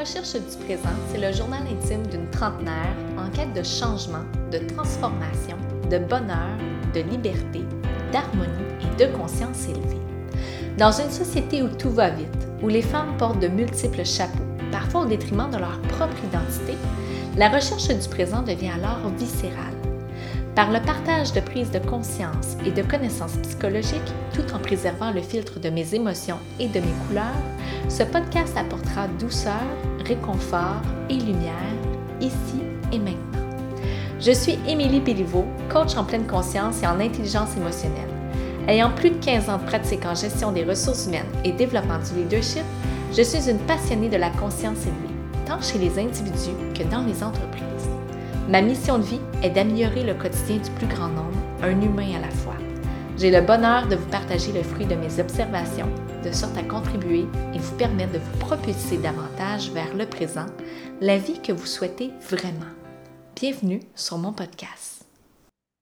recherche du présent, c'est le journal intime d'une trentenaire en quête de changement, de transformation, de bonheur, de liberté, d'harmonie et de conscience élevée. Dans une société où tout va vite, où les femmes portent de multiples chapeaux, parfois au détriment de leur propre identité, la recherche du présent devient alors viscérale. Par le partage de prise de conscience et de connaissances psychologiques, tout en préservant le filtre de mes émotions et de mes couleurs, ce podcast apportera douceur, réconfort et lumière, ici et maintenant. Je suis Émilie Béliveau, coach en pleine conscience et en intelligence émotionnelle. Ayant plus de 15 ans de pratique en gestion des ressources humaines et développement du leadership, je suis une passionnée de la conscience élevée, tant chez les individus que dans les entreprises. Ma mission de vie est d'améliorer le quotidien du plus grand nombre, un humain à la fois. J'ai le bonheur de vous partager le fruit de mes observations, de sorte à contribuer et vous permettre de vous propulser davantage vers le présent, la vie que vous souhaitez vraiment. Bienvenue sur mon podcast.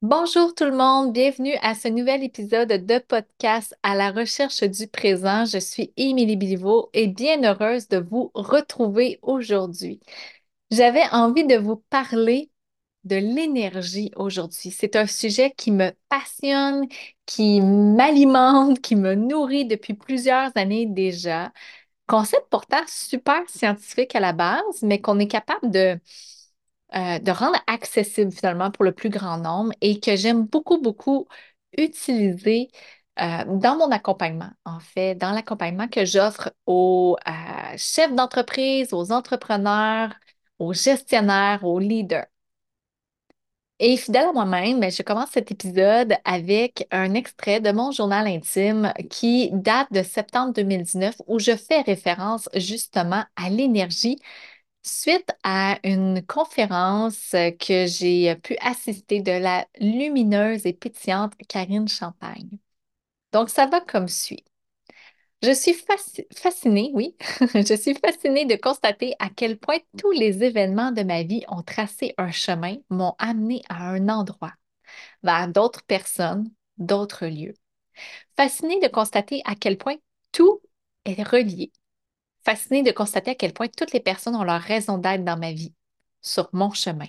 Bonjour tout le monde, bienvenue à ce nouvel épisode de podcast à la recherche du présent. Je suis Émilie Biliveau et bien heureuse de vous retrouver aujourd'hui. J'avais envie de vous parler de l'énergie aujourd'hui. C'est un sujet qui me passionne, qui m'alimente, qui me nourrit depuis plusieurs années déjà. Concept pourtant super scientifique à la base, mais qu'on est capable de, euh, rendre accessible finalement pour le plus grand nombre et que j'aime beaucoup, beaucoup utiliser euh, dans mon accompagnement, en fait, dans l'accompagnement que j'offre aux euh, chefs d'entreprise, aux entrepreneurs, aux gestionnaires, aux leaders. Et fidèle à moi-même, ben, je commence cet épisode avec un extrait de mon journal intime qui date de septembre 2019 où je fais référence justement à l'énergie suite à une conférence que j'ai pu assister de la lumineuse et pétillante Karine Champagne. Donc, ça va comme suit. Je suis fascinée, oui, je suis fascinée de constater à quel point tous les événements de ma vie ont tracé un chemin, m'ont amené à un endroit, vers d'autres personnes, d'autres lieux. Fascinée de constater à quel point tout est relié. Fascinée de constater à quel point toutes les personnes ont leur raison d'être dans ma vie, sur mon chemin.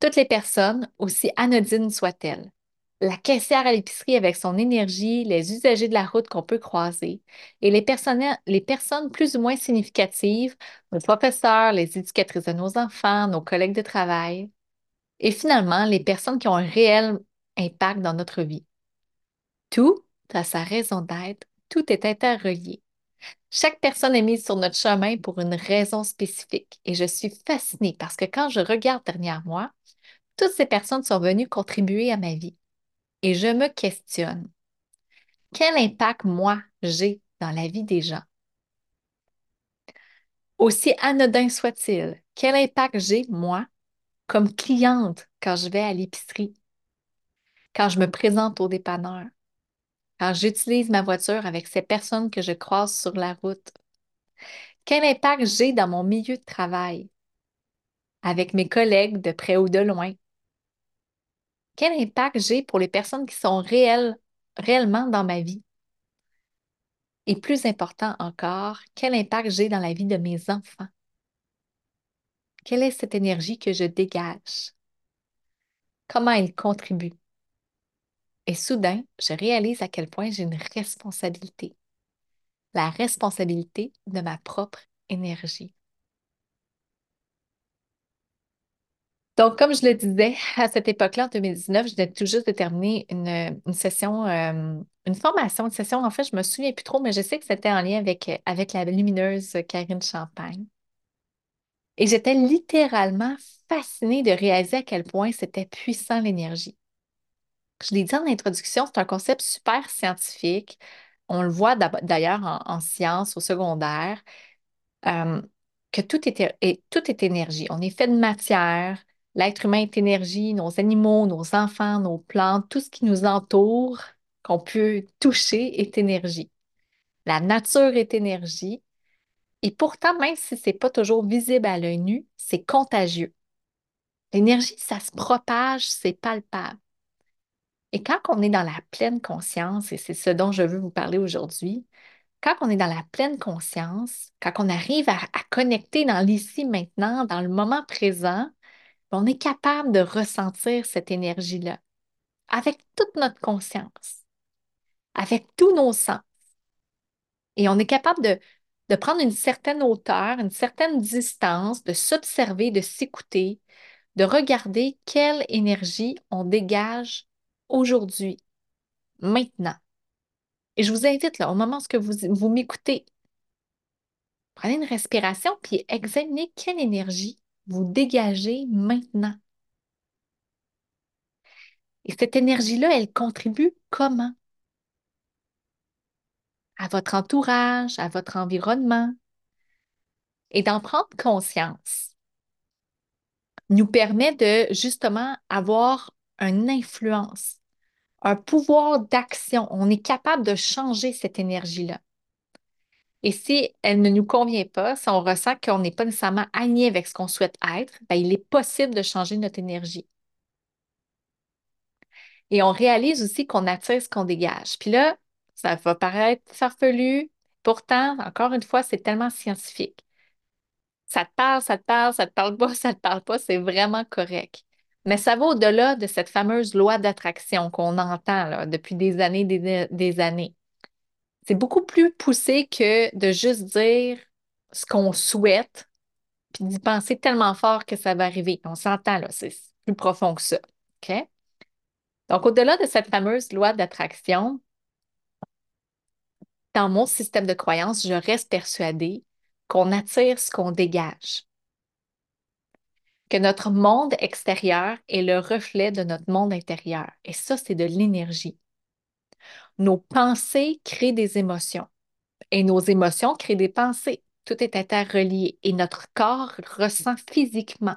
Toutes les personnes, aussi anodines soient-elles, la caissière à l'épicerie avec son énergie, les usagers de la route qu'on peut croiser et les, personnes plus ou moins significatives, nos professeurs, les éducatrices de nos enfants, nos collègues de travail et finalement les personnes qui ont un réel impact dans notre vie. Tout a sa raison d'être, tout est interrelié. Chaque personne est mise sur notre chemin pour une raison spécifique et je suis fascinée parce que quand je regarde derrière moi, toutes ces personnes sont venues contribuer à ma vie et je me questionne. Quel impact, moi, j'ai dans la vie des gens? Aussi anodin soit-il, quel impact j'ai, moi, comme cliente quand je vais à l'épicerie, quand je me présente au dépanneur, quand j'utilise ma voiture avec ces personnes que je croise sur la route? Quel impact j'ai dans mon milieu de travail, avec mes collègues de près ou de loin, quel impact j'ai pour les personnes qui sont réelles, réellement dans ma vie? Et plus important encore, quel impact j'ai dans la vie de mes enfants? Quelle est cette énergie que je dégage? Comment elle contribue? Et soudain, je réalise à quel point j'ai une responsabilité. La responsabilité de ma propre énergie. Donc, comme je le disais, à cette époque-là, en 2019, je venais tout juste de terminer une, session, euh, une formation, une session, en fait, je ne me souviens plus trop, mais je sais que c'était en lien avec, avec la lumineuse Karine Champagne. Et j'étais littéralement fascinée de réaliser à quel point c'était puissant l'énergie. Je l'ai dit en introduction, c'est un concept super scientifique. On le voit d'ailleurs en, sciences au secondaire, euh, que tout est, tout est énergie. On est fait de matière, L'être humain est énergie, nos animaux, nos enfants, nos plantes, tout ce qui nous entoure, qu'on peut toucher, est énergie. La nature est énergie. Et pourtant, même si ce n'est pas toujours visible à l'œil nu, c'est contagieux. L'énergie, ça se propage, c'est palpable. Et quand on est dans la pleine conscience, et c'est ce dont je veux vous parler aujourd'hui, quand on est dans la pleine conscience, quand on arrive à, à connecter dans l'ici maintenant, dans le moment présent, on est capable de ressentir cette énergie-là avec toute notre conscience, avec tous nos sens. Et on est capable de, prendre une certaine hauteur, une certaine distance, de s'observer, de s'écouter, de regarder quelle énergie on dégage aujourd'hui, maintenant. Et je vous invite, là, au moment où vous, vous m'écoutez, prenez une respiration puis examinez quelle énergie vous dégagez maintenant. Et cette énergie-là, elle contribue comment? À votre entourage, à votre environnement. Et d'en prendre conscience nous permet de justement avoir une influence, un pouvoir d'action. On est capable de changer cette énergie-là. Et si elle ne nous convient pas, si on ressent qu'on n'est pas nécessairement aligné avec ce qu'on souhaite être, ben, il est possible de changer notre énergie. Et on réalise aussi qu'on attire ce qu'on dégage. Puis là, ça va paraître farfelu. Pourtant, encore une fois, c'est tellement scientifique. Ça te parle, ça te parle, ça te parle pas, ça te parle pas, c'est vraiment correct. Mais ça va au-delà de cette fameuse loi d'attraction qu'on entend depuis des années, des, des années. C'est beaucoup plus poussé que de juste dire ce qu'on souhaite, puis d'y penser tellement fort que ça va arriver. On s'entend là, c'est plus profond que ça. OK? Donc, au-delà de cette fameuse loi d'attraction, dans mon système de croyance, je reste persuadée qu'on attire ce qu'on dégage. Que notre monde extérieur est le reflet de notre monde intérieur. Et ça, c'est de l'énergie. Nos pensées créent des émotions et nos émotions créent des pensées. Tout est interrelié et notre corps ressent physiquement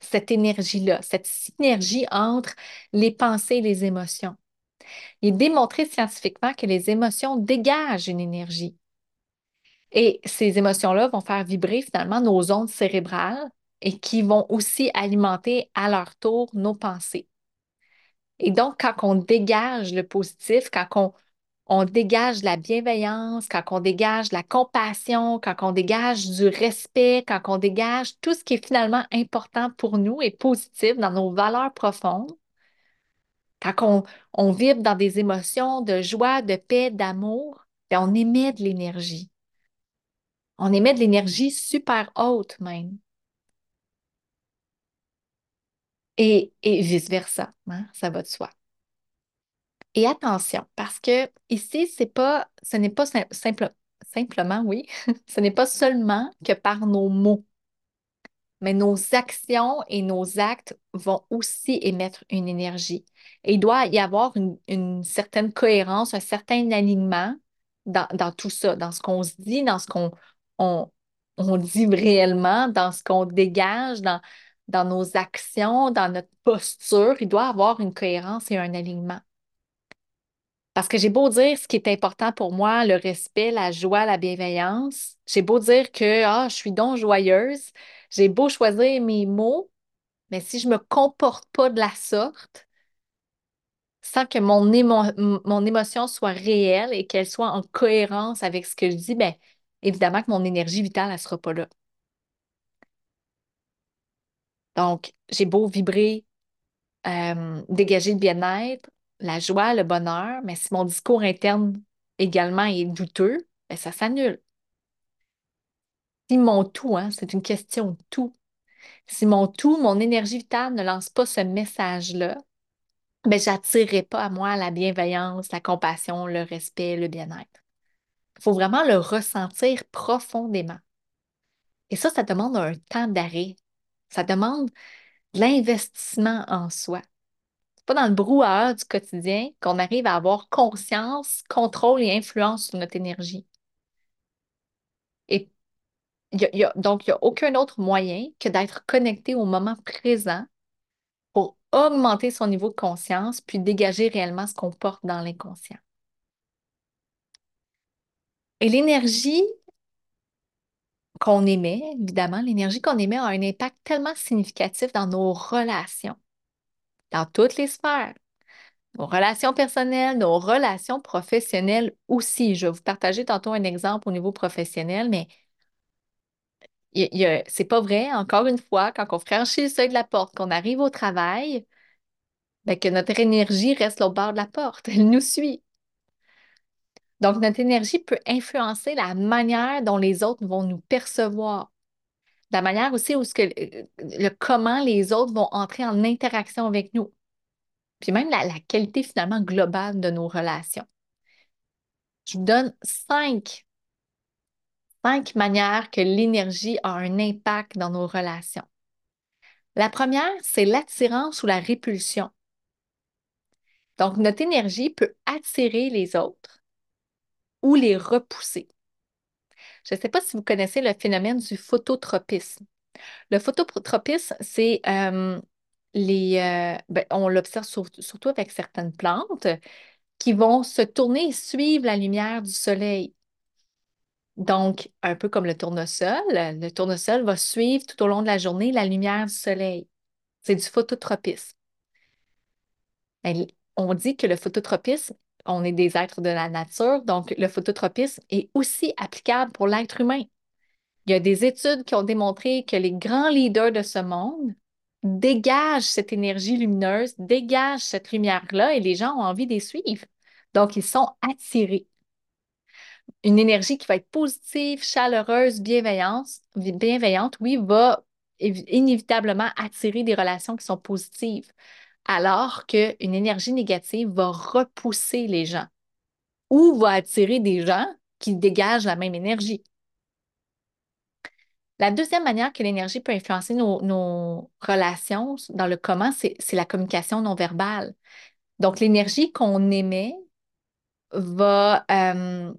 cette énergie-là, cette synergie entre les pensées et les émotions. Il est démontré scientifiquement que les émotions dégagent une énergie. Et ces émotions-là vont faire vibrer finalement nos ondes cérébrales et qui vont aussi alimenter à leur tour nos pensées. Et donc, quand on dégage le positif, quand on, on dégage la bienveillance, quand on dégage la compassion, quand on dégage du respect, quand on dégage tout ce qui est finalement important pour nous et positif dans nos valeurs profondes, quand on, vibre dans des émotions de joie, de paix, d'amour, ben, on émet de l'énergie. On émet de l'énergie super haute même. Et, vice-versa, hein, ça va de soi. Et attention, parce que ici, pas, ce n'est pas simple, simplement, oui, ce n'est pas seulement que par nos mots, mais nos actions et nos actes vont aussi émettre une énergie. Et il doit y avoir une, certaine cohérence, un certain alignement dans, tout ça, dans ce qu'on se dit, dans ce qu'on on, dit réellement, dans ce qu'on dégage, dans, dans nos actions, dans notre posture. Il doit avoir une cohérence et un alignement. Parce que j'ai beau dire ce qui est important pour moi, le respect, la joie, la bienveillance, j'ai beau dire que ah, je suis donc joyeuse, j'ai beau choisir mes mots, mais si je ne me comporte pas de la sorte, sans que mon, mon émotion soit réelle et qu'elle soit en cohérence avec ce que je dis, bien, évidemment que mon énergie vitale, elle ne sera pas là. Donc, j'ai beau vibrer, dégager le bien-être, la joie, le bonheur, mais si mon discours interne également est douteux, bien, ça s'annule. Si mon tout, hein, c'est une question de tout, si mon tout, mon énergie vitale ne lance pas ce message-là, ben, je n'attirerai pas à moi la bienveillance, la compassion, le respect, le bien-être. Il faut vraiment le ressentir profondément. Et ça, ça demande un temps d'arrêt. Ça demande de l'investissement en soi. C'est pas dans le brouhaha du quotidien qu'on arrive à avoir conscience, contrôle et influence sur notre énergie. Et donc, il n'y a aucun autre moyen que d'être connecté au moment présent pour augmenter son niveau de conscience, puis dégager réellement ce qu'on porte dans l'inconscient. Et l'énergie qu'on émet, évidemment, l'énergie qu'on émet a un impact tellement significatif dans nos relations, dans toutes les sphères, nos relations personnelles, nos relations professionnelles aussi. Je vais vous partager tantôt un exemple au niveau professionnel, mais c'est pas vrai, encore une fois, quand on franchit le seuil de la porte, qu'on arrive au travail, ben, que notre énergie reste au bord de la porte, elle nous suit. Donc, notre énergie peut influencer la manière dont les autres vont nous percevoir, la manière aussi où ce que, le comment les autres vont entrer en interaction avec nous, puis même la, la qualité finalement globale de nos relations. Je vous donne cinq cinq manières que l'énergie a un impact dans nos relations. La première, c'est l'attirance ou la répulsion. Donc, notre énergie peut attirer les autres ou les repousser. Je ne sais pas si vous connaissez le phénomène du phototropisme. Le phototropisme, c'est euh, les. Euh, ben, on l'observe surtout avec certaines plantes qui vont se tourner et suivre la lumière du soleil. Donc, un peu comme le tournesol, le tournesol va suivre tout au long de la journée la lumière du soleil. C'est du phototropisme. On dit que le phototropisme, on est des êtres de la nature, donc le phototropisme est aussi applicable pour l'être humain. Il y a des études qui ont démontré que les grands leaders de ce monde dégagent cette énergie lumineuse, dégagent cette lumière-là et les gens ont envie de les suivre. Donc, ils sont attirés une énergie qui va être positive, chaleureuse, bienveillante, bienveillante, oui, va inévitablement attirer des relations qui sont positives, alors qu'une énergie négative va repousser les gens ou va attirer des gens qui dégagent la même énergie. La deuxième manière que l'énergie peut influencer nos, relations dans le comment, c'est la communication non verbale. Donc, l'énergie qu'on émet va euh,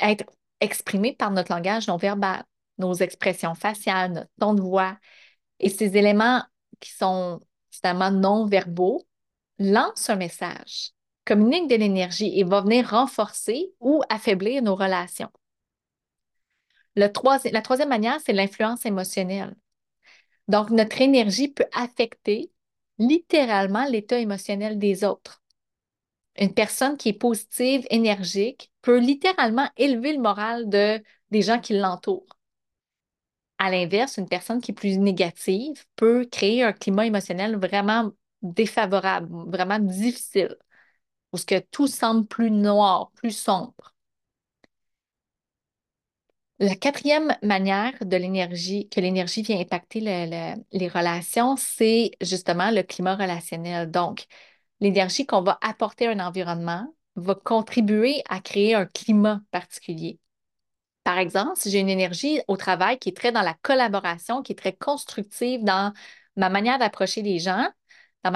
être exprimé par notre langage non verbal, nos expressions faciales, notre ton de voix. Et ces éléments qui sont justement non verbaux lancent un message, communiquent de l'énergie et vont venir renforcer ou affaiblir nos relations. la troisième manière, c'est l'influence émotionnelle. Donc, notre énergie peut affecter littéralement l'état émotionnel des autres. Une personne qui est positive, énergique, peut littéralement élever le moral de, des gens qui l'entourent. À l'inverse, une personne qui est plus négative peut créer un climat émotionnel vraiment défavorable, vraiment difficile, où que tout semble plus noir, plus sombre. La quatrième manière de l'énergie, que l'énergie vient impacter les relations, c'est justement le climat relationnel. Donc, l'énergie qu'on va apporter à un environnement va contribuer à créer un climat particulier. Par exemple, si j'ai une énergie au travail qui est très dans la collaboration, qui est très constructive dans ma manière d'approcher les gens, dans,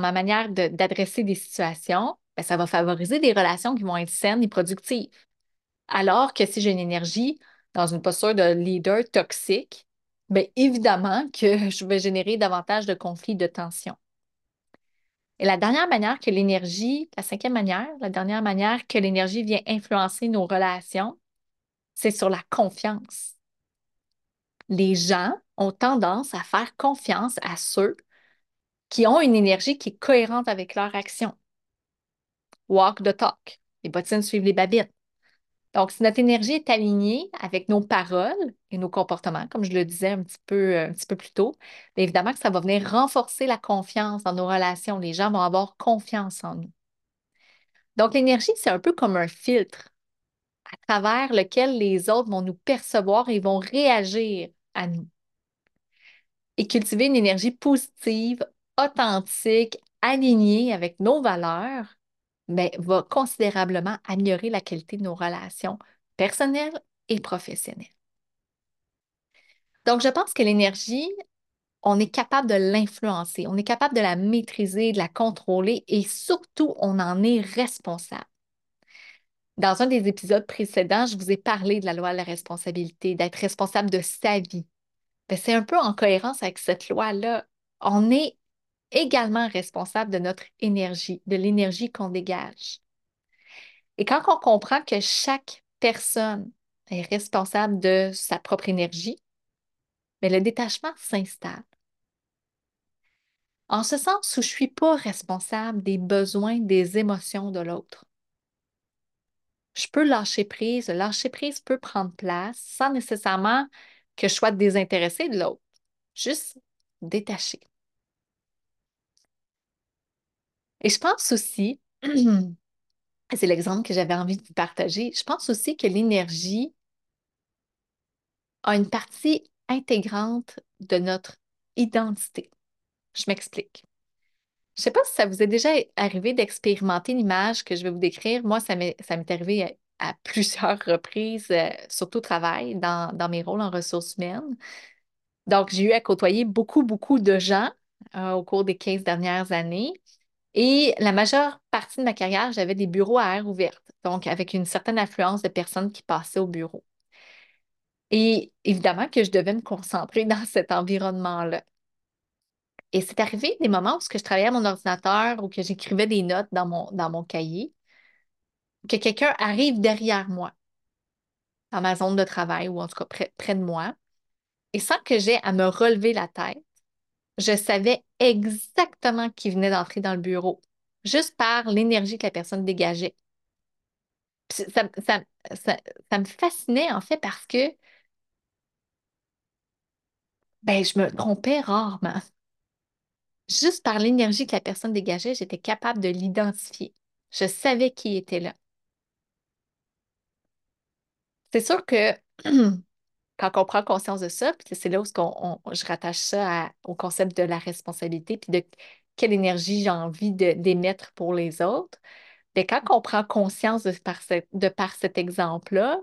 ma manière d'adresser des situations, bien, ça va favoriser des relations qui vont être saines et productives. Alors que si j'ai une énergie dans une posture de leader toxique, bien, évidemment que je vais générer davantage de conflits, de tensions. Et la dernière manière que l'énergie, la cinquième manière, la dernière manière que l'énergie vient influencer nos relations, c'est sur la confiance. Les gens ont tendance à faire confiance à ceux qui ont une énergie qui est cohérente avec leur action. Walk the talk. Les bottines suivent les babines. Donc, si notre énergie est alignée avec nos paroles et nos comportements, comme je le disais un petit peu, un petit peu plus tôt, évidemment que ça va venir renforcer la confiance dans nos relations. Les gens vont avoir confiance en nous. Donc, l'énergie, c'est un peu comme un filtre à travers lequel les autres vont nous percevoir et vont réagir à nous. Et cultiver une énergie positive, authentique, alignée avec nos valeurs, mais va considérablement améliorer la qualité de nos relations personnelles et professionnelles. Donc, je pense que l'énergie, on est capable de l'influencer, on est capable de la maîtriser, de la contrôler et surtout, on en est responsable. Dans un des épisodes précédents, je vous ai parlé de la loi de la responsabilité, d'être responsable de sa vie. Ben, c'est un peu en cohérence avec cette loi-là. On est également responsable de notre énergie, de l'énergie qu'on dégage. Et quand on comprend que chaque personne est responsable de sa propre énergie, ben, le détachement s'installe. en ce sens où je ne suis pas responsable des besoins, des émotions de l'autre. Je peux lâcher prise, le lâcher prise peut prendre place sans nécessairement que je sois désintéressée de l'autre, juste détachée. Et je pense aussi, c'est l'exemple que j'avais envie de vous partager, je pense aussi que l'énergie a une partie intégrante de notre identité. Je m'explique. Je ne sais pas si ça vous est déjà arrivé d'expérimenter l'image que je vais vous décrire. Moi, ça m'est arrivé à, plusieurs reprises, euh, surtout au travail, dans, mes rôles en ressources humaines. Donc, j'ai eu à côtoyer beaucoup, beaucoup de gens euh, au cours des 15 dernières années. Et la majeure partie de ma carrière, j'avais des bureaux à air ouverte, donc avec une certaine affluence de personnes qui passaient au bureau. Et évidemment que je devais me concentrer dans cet environnement-là. Et c'est arrivé des moments où je travaillais à mon ordinateur ou que j'écrivais des notes dans mon, dans mon cahier, que quelqu'un arrive derrière moi, dans ma zone de travail ou en tout cas près, près de moi, et sans que j'aie à me relever la tête, je savais exactement qui venait d'entrer dans le bureau, juste par l'énergie que la personne dégageait. Ça, ça, me fascinait en fait parce que ben, je me trompais rarement. Juste par l'énergie que la personne dégageait, j'étais capable de l'identifier. Je savais qui était là. C'est sûr que quand on prend conscience de ça, c'est là où je rattache ça au concept de la responsabilité, puis de quelle énergie j'ai envie d'émettre pour les autres. Mais quand on prend conscience de par, de par cet exemple-là,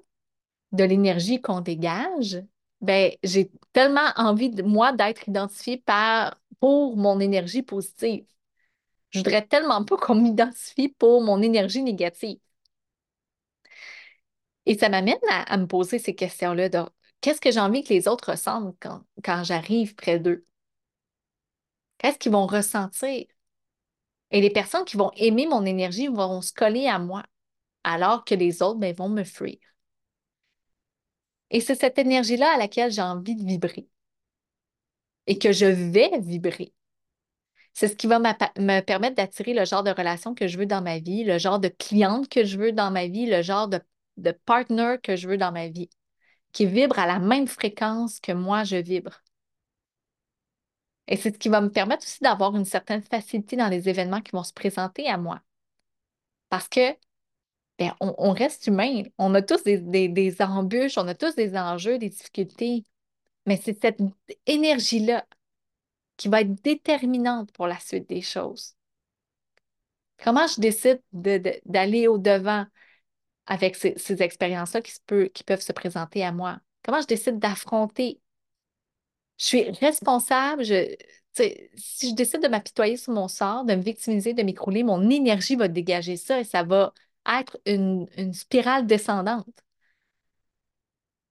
de l'énergie qu'on dégage, ben, j'ai tellement envie, de, moi, d'être identifiée par, pour mon énergie positive. Je voudrais tellement pas qu'on m'identifie pour mon énergie négative. Et ça m'amène à, me poser ces questions-là. Qu'est-ce que j'ai envie que les autres ressentent quand, quand j'arrive près d'eux? Qu'est-ce qu'ils vont ressentir? Et les personnes qui vont aimer mon énergie vont se coller à moi, alors que les autres ben, vont me fuir. Et c'est cette énergie-là à laquelle j'ai envie de vibrer et que je vais vibrer. C'est ce qui va me permettre d'attirer le genre de relation que je veux dans ma vie, le genre de cliente que je veux dans ma vie, le genre de, de partner que je veux dans ma vie, qui vibre à la même fréquence que moi, je vibre. Et c'est ce qui va me permettre aussi d'avoir une certaine facilité dans les événements qui vont se présenter à moi. Parce que ben, on, reste humain. On a tous des, embûches, on a tous des enjeux, des difficultés. Mais c'est cette énergie-là qui va être déterminante pour la suite des choses. Comment je décide d'aller au-devant avec ces, expériences-là qui, peuvent se présenter à moi? Comment je décide d'affronter? Je suis responsable, je, si je décide de m'apitoyer sur mon sort, de me victimiser, de m'écrouler, mon énergie va dégager ça et ça va être une, spirale descendante.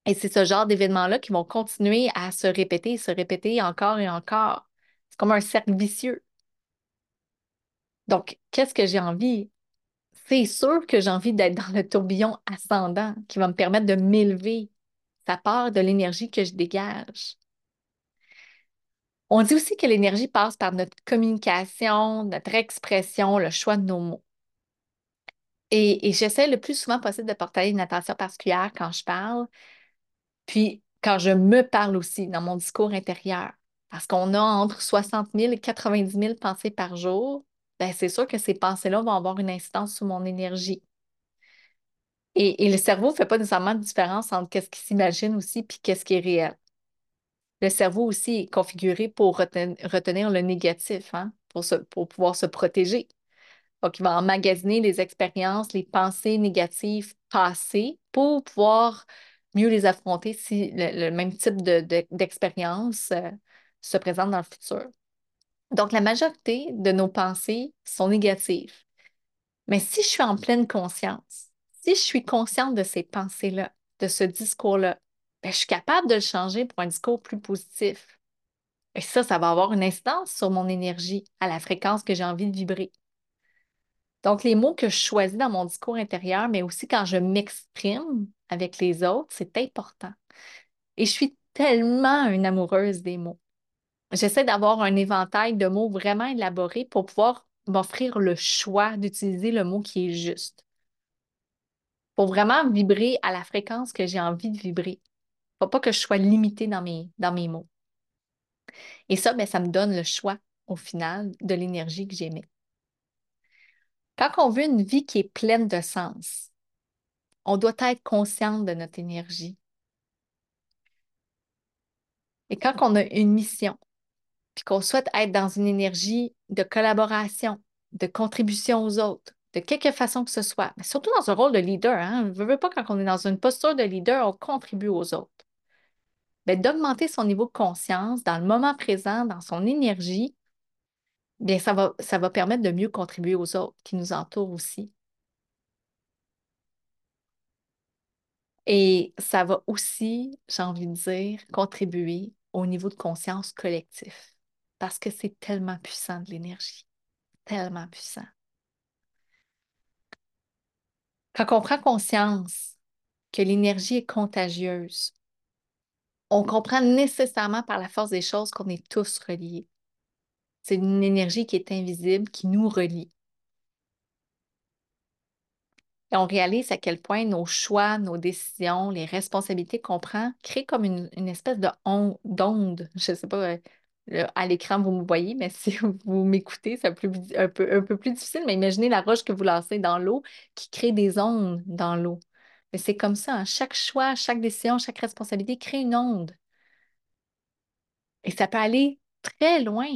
Et c'est ce genre d'événements-là qui vont continuer à se répéter, se répéter encore et encore. C'est comme un cercle vicieux. Donc, qu'est-ce que j'ai envie? C'est sûr que j'ai envie d'être dans le tourbillon ascendant qui va me permettre de m'élever. Ça part de l'énergie que je dégage. On dit aussi que l'énergie passe par notre communication, notre expression, le choix de nos mots. Et, j'essaie le plus souvent possible de porter une attention particulière quand je parle, puis quand je me parle aussi dans mon discours intérieur. Parce qu'on a entre 60 000 et 90 000 pensées par jour, ben c'est sûr que ces pensées-là vont avoir une incidence sur mon énergie. Et, le cerveau ne fait pas nécessairement de différence entre qu'est-ce qui s'imagine aussi puis qu'est-ce qui est réel. Le cerveau aussi est configuré pour retenir, le négatif, hein, pour, pour pouvoir se protéger. Donc, il va emmagasiner les expériences, les pensées négatives passées pour pouvoir mieux les affronter si le, même type d'expérience euh, se présente dans le futur. Donc, la majorité de nos pensées sont négatives. Mais si je suis en pleine conscience, si je suis consciente de ces pensées-là, de ce discours-là, ben, je suis capable de le changer pour un discours plus positif. Et ça, ça va avoir une incidence sur mon énergie, à la fréquence que j'ai envie de vibrer. Donc, les mots que je choisis dans mon discours intérieur, mais aussi quand je m'exprime avec les autres, c'est important. Et je suis tellement une amoureuse des mots. j'essaie d'avoir un éventail de mots vraiment élaborés pour pouvoir m'offrir le choix d'utiliser le mot qui est juste. Pour vraiment vibrer à la fréquence que j'ai envie de vibrer. Faut pas que je sois limitée dans mes, dans mes mots. Et ça, ben, ça me donne le choix au final de l'énergie que j'émets. Quand on veut une vie qui est pleine de sens, on doit être consciente de notre énergie. Et quand on a une mission, puis qu'on souhaite être dans une énergie de collaboration, de contribution aux autres, de quelque façon que ce soit, mais surtout dans un rôle de leader, hein, ne veut pas quand on est dans une posture de leader, on contribue aux autres. Ben, d'augmenter son niveau de conscience dans le moment présent, dans son énergie, bien, ça va, ça va permettre de mieux contribuer aux autres qui nous entourent aussi. Et ça va aussi, j'ai envie de dire, contribuer au niveau de conscience collectif parce que c'est tellement puissant de l'énergie, tellement puissant. Quand on prend conscience que l'énergie est contagieuse, on comprend nécessairement par la force des choses qu'on est tous reliés. C'est une énergie qui est invisible, qui nous relie. Et on réalise à quel point nos choix, nos décisions, les responsabilités qu'on prend créent comme une, espèce de d'onde. Je ne sais pas, euh, à l'écran, vous me voyez, mais si vous m'écoutez, c'est un peu, un, peu, un peu plus difficile. Mais imaginez la roche que vous lancez dans l'eau qui crée des ondes dans l'eau. Mais c'est comme ça, hein. chaque choix, chaque décision, chaque responsabilité crée une onde. Et ça peut aller très loin.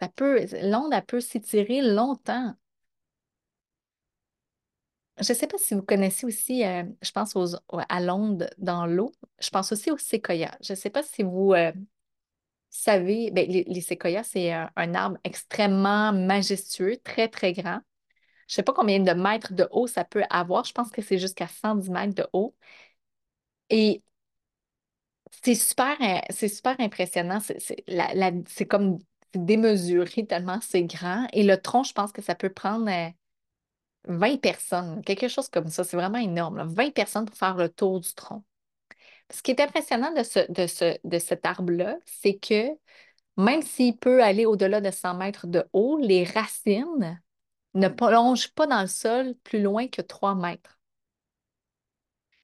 L'onde, elle peut s'étirer longtemps. Je ne sais pas si vous connaissez aussi, euh, je pense aux, à l'onde dans l'eau. Je pense aussi aux séquoias. Je ne sais pas si vous euh, savez, ben, les, séquoias, c'est un, arbre extrêmement majestueux, très, très grand. Je ne sais pas combien de mètres de haut ça peut avoir. Je pense que c'est jusqu'à 110 mètres de haut. Et c'est super, euh, c'est super impressionnant. C'est comme démesuré tellement c'est grand. Et le tronc, je pense que ça peut prendre 20 personnes, quelque chose comme ça. C'est vraiment énorme. 20 personnes pour faire le tour du tronc. Ce qui est impressionnant de, ce, de, ce, de cet arbre-là, c'est que même s'il peut aller au-delà de 100 mètres de haut, les racines ne plongent pas dans le sol plus loin que 3 mètres.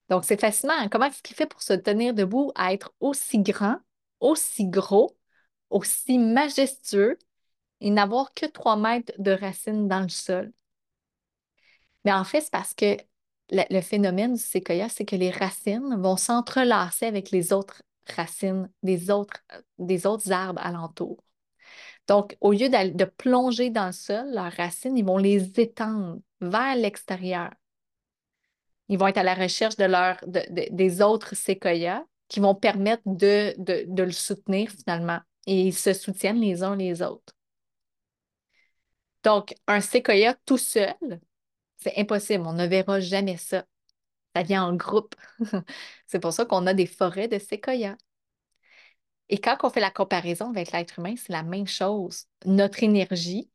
Donc, c'est fascinant. Comment est-ce qu'il fait pour se tenir debout à être aussi grand, aussi gros, aussi majestueux et n'avoir que 3 mètres de racines dans le sol? Mais en fait, c'est parce que le, phénomène du séquoia, c'est que les racines vont s'entrelacer avec les autres racines des autres, des autres arbres alentours. Donc, au lieu de plonger dans le sol, leurs racines, ils vont les étendre vers l'extérieur. Ils vont être à la recherche de leur, des autres séquoias qui vont permettre de, de, le soutenir finalement. Et ils se soutiennent les uns les autres. Donc, un séquoia tout seul, c'est impossible, on ne verra jamais ça. Ça vient en groupe. c'est pour ça qu'on a des forêts de séquoias. Et quand on fait la comparaison avec l'être humain, c'est la même chose. Notre énergie,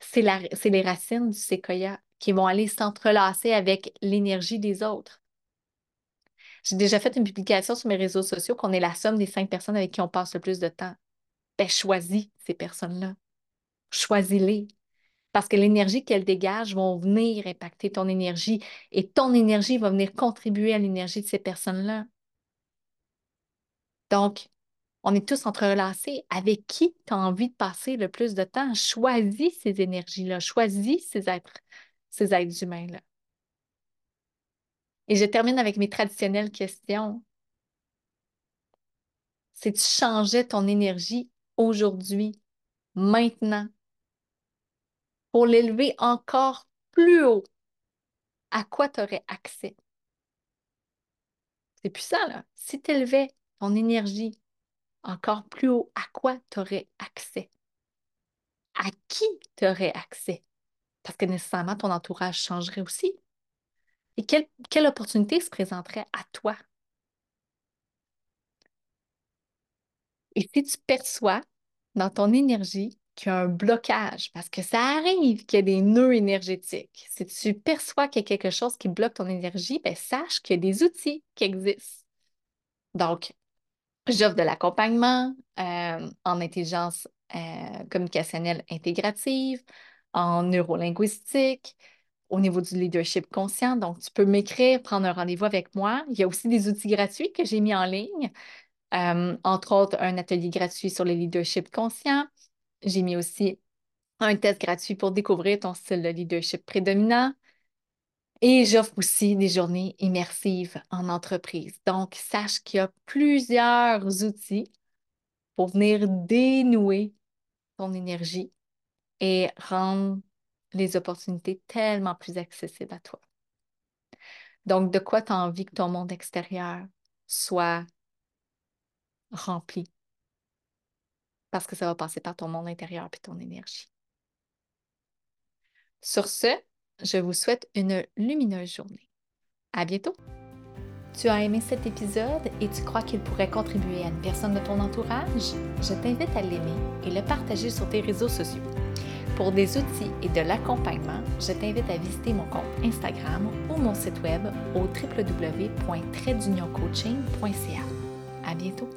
c'est les racines du séquoia qui vont aller s'entrelacer avec l'énergie des autres. J'ai déjà fait une publication sur mes réseaux sociaux qu'on est la somme des cinq personnes avec qui on passe le plus de temps. Ben, choisis ces personnes-là. Choisis-les parce que l'énergie qu'elles dégagent vont venir impacter ton énergie et ton énergie va venir contribuer à l'énergie de ces personnes-là. Donc, on est tous entrelacés. Avec qui tu as envie de passer le plus de temps? Choisis ces énergies-là, choisis ces êtres, ces êtres humains-là. Et je termine avec mes traditionnelles questions. Si tu changeais ton énergie aujourd'hui, maintenant, pour l'élever encore plus haut, à quoi tu aurais accès? C'est puissant, là. Si tu élevais ton énergie encore plus haut, à quoi tu aurais accès? À qui tu aurais accès? Parce que nécessairement, ton entourage changerait aussi. Et quelle, opportunité se présenterait à toi? Et si tu perçois dans ton énergie qu'il y a un blocage, parce que ça arrive qu'il y ait des nœuds énergétiques. Si tu perçois qu'il y a quelque chose qui bloque ton énergie, ben, sache qu'il y a des outils qui existent. Donc, J'offre de l'accompagnement euh, en intelligence euh, communicationnelle intégrative, en neurolinguistique, au niveau du leadership conscient. Donc, tu peux m'écrire, prendre un rendez-vous avec moi. Il y a aussi des outils gratuits que j'ai mis en ligne, euh, entre autres un atelier gratuit sur le leadership conscient. J'ai mis aussi un test gratuit pour découvrir ton style de leadership prédominant. Et j'offre aussi des journées immersives en entreprise. Donc, sache qu'il y a plusieurs outils pour venir dénouer ton énergie et rendre les opportunités tellement plus accessibles à toi. Donc, de quoi tu as envie que ton monde extérieur soit rempli? Parce que ça va passer par ton monde intérieur et ton énergie. Sur ce, je vous souhaite une lumineuse journée. À bientôt! Tu as aimé cet épisode et tu crois qu'il pourrait contribuer à une personne de ton entourage? Je t'invite à l'aimer et le partager sur tes réseaux sociaux. Pour des outils et de l'accompagnement, je t'invite à visiter mon compte Instagram ou mon site web au www.tradeunioncoaching.ca. À bientôt!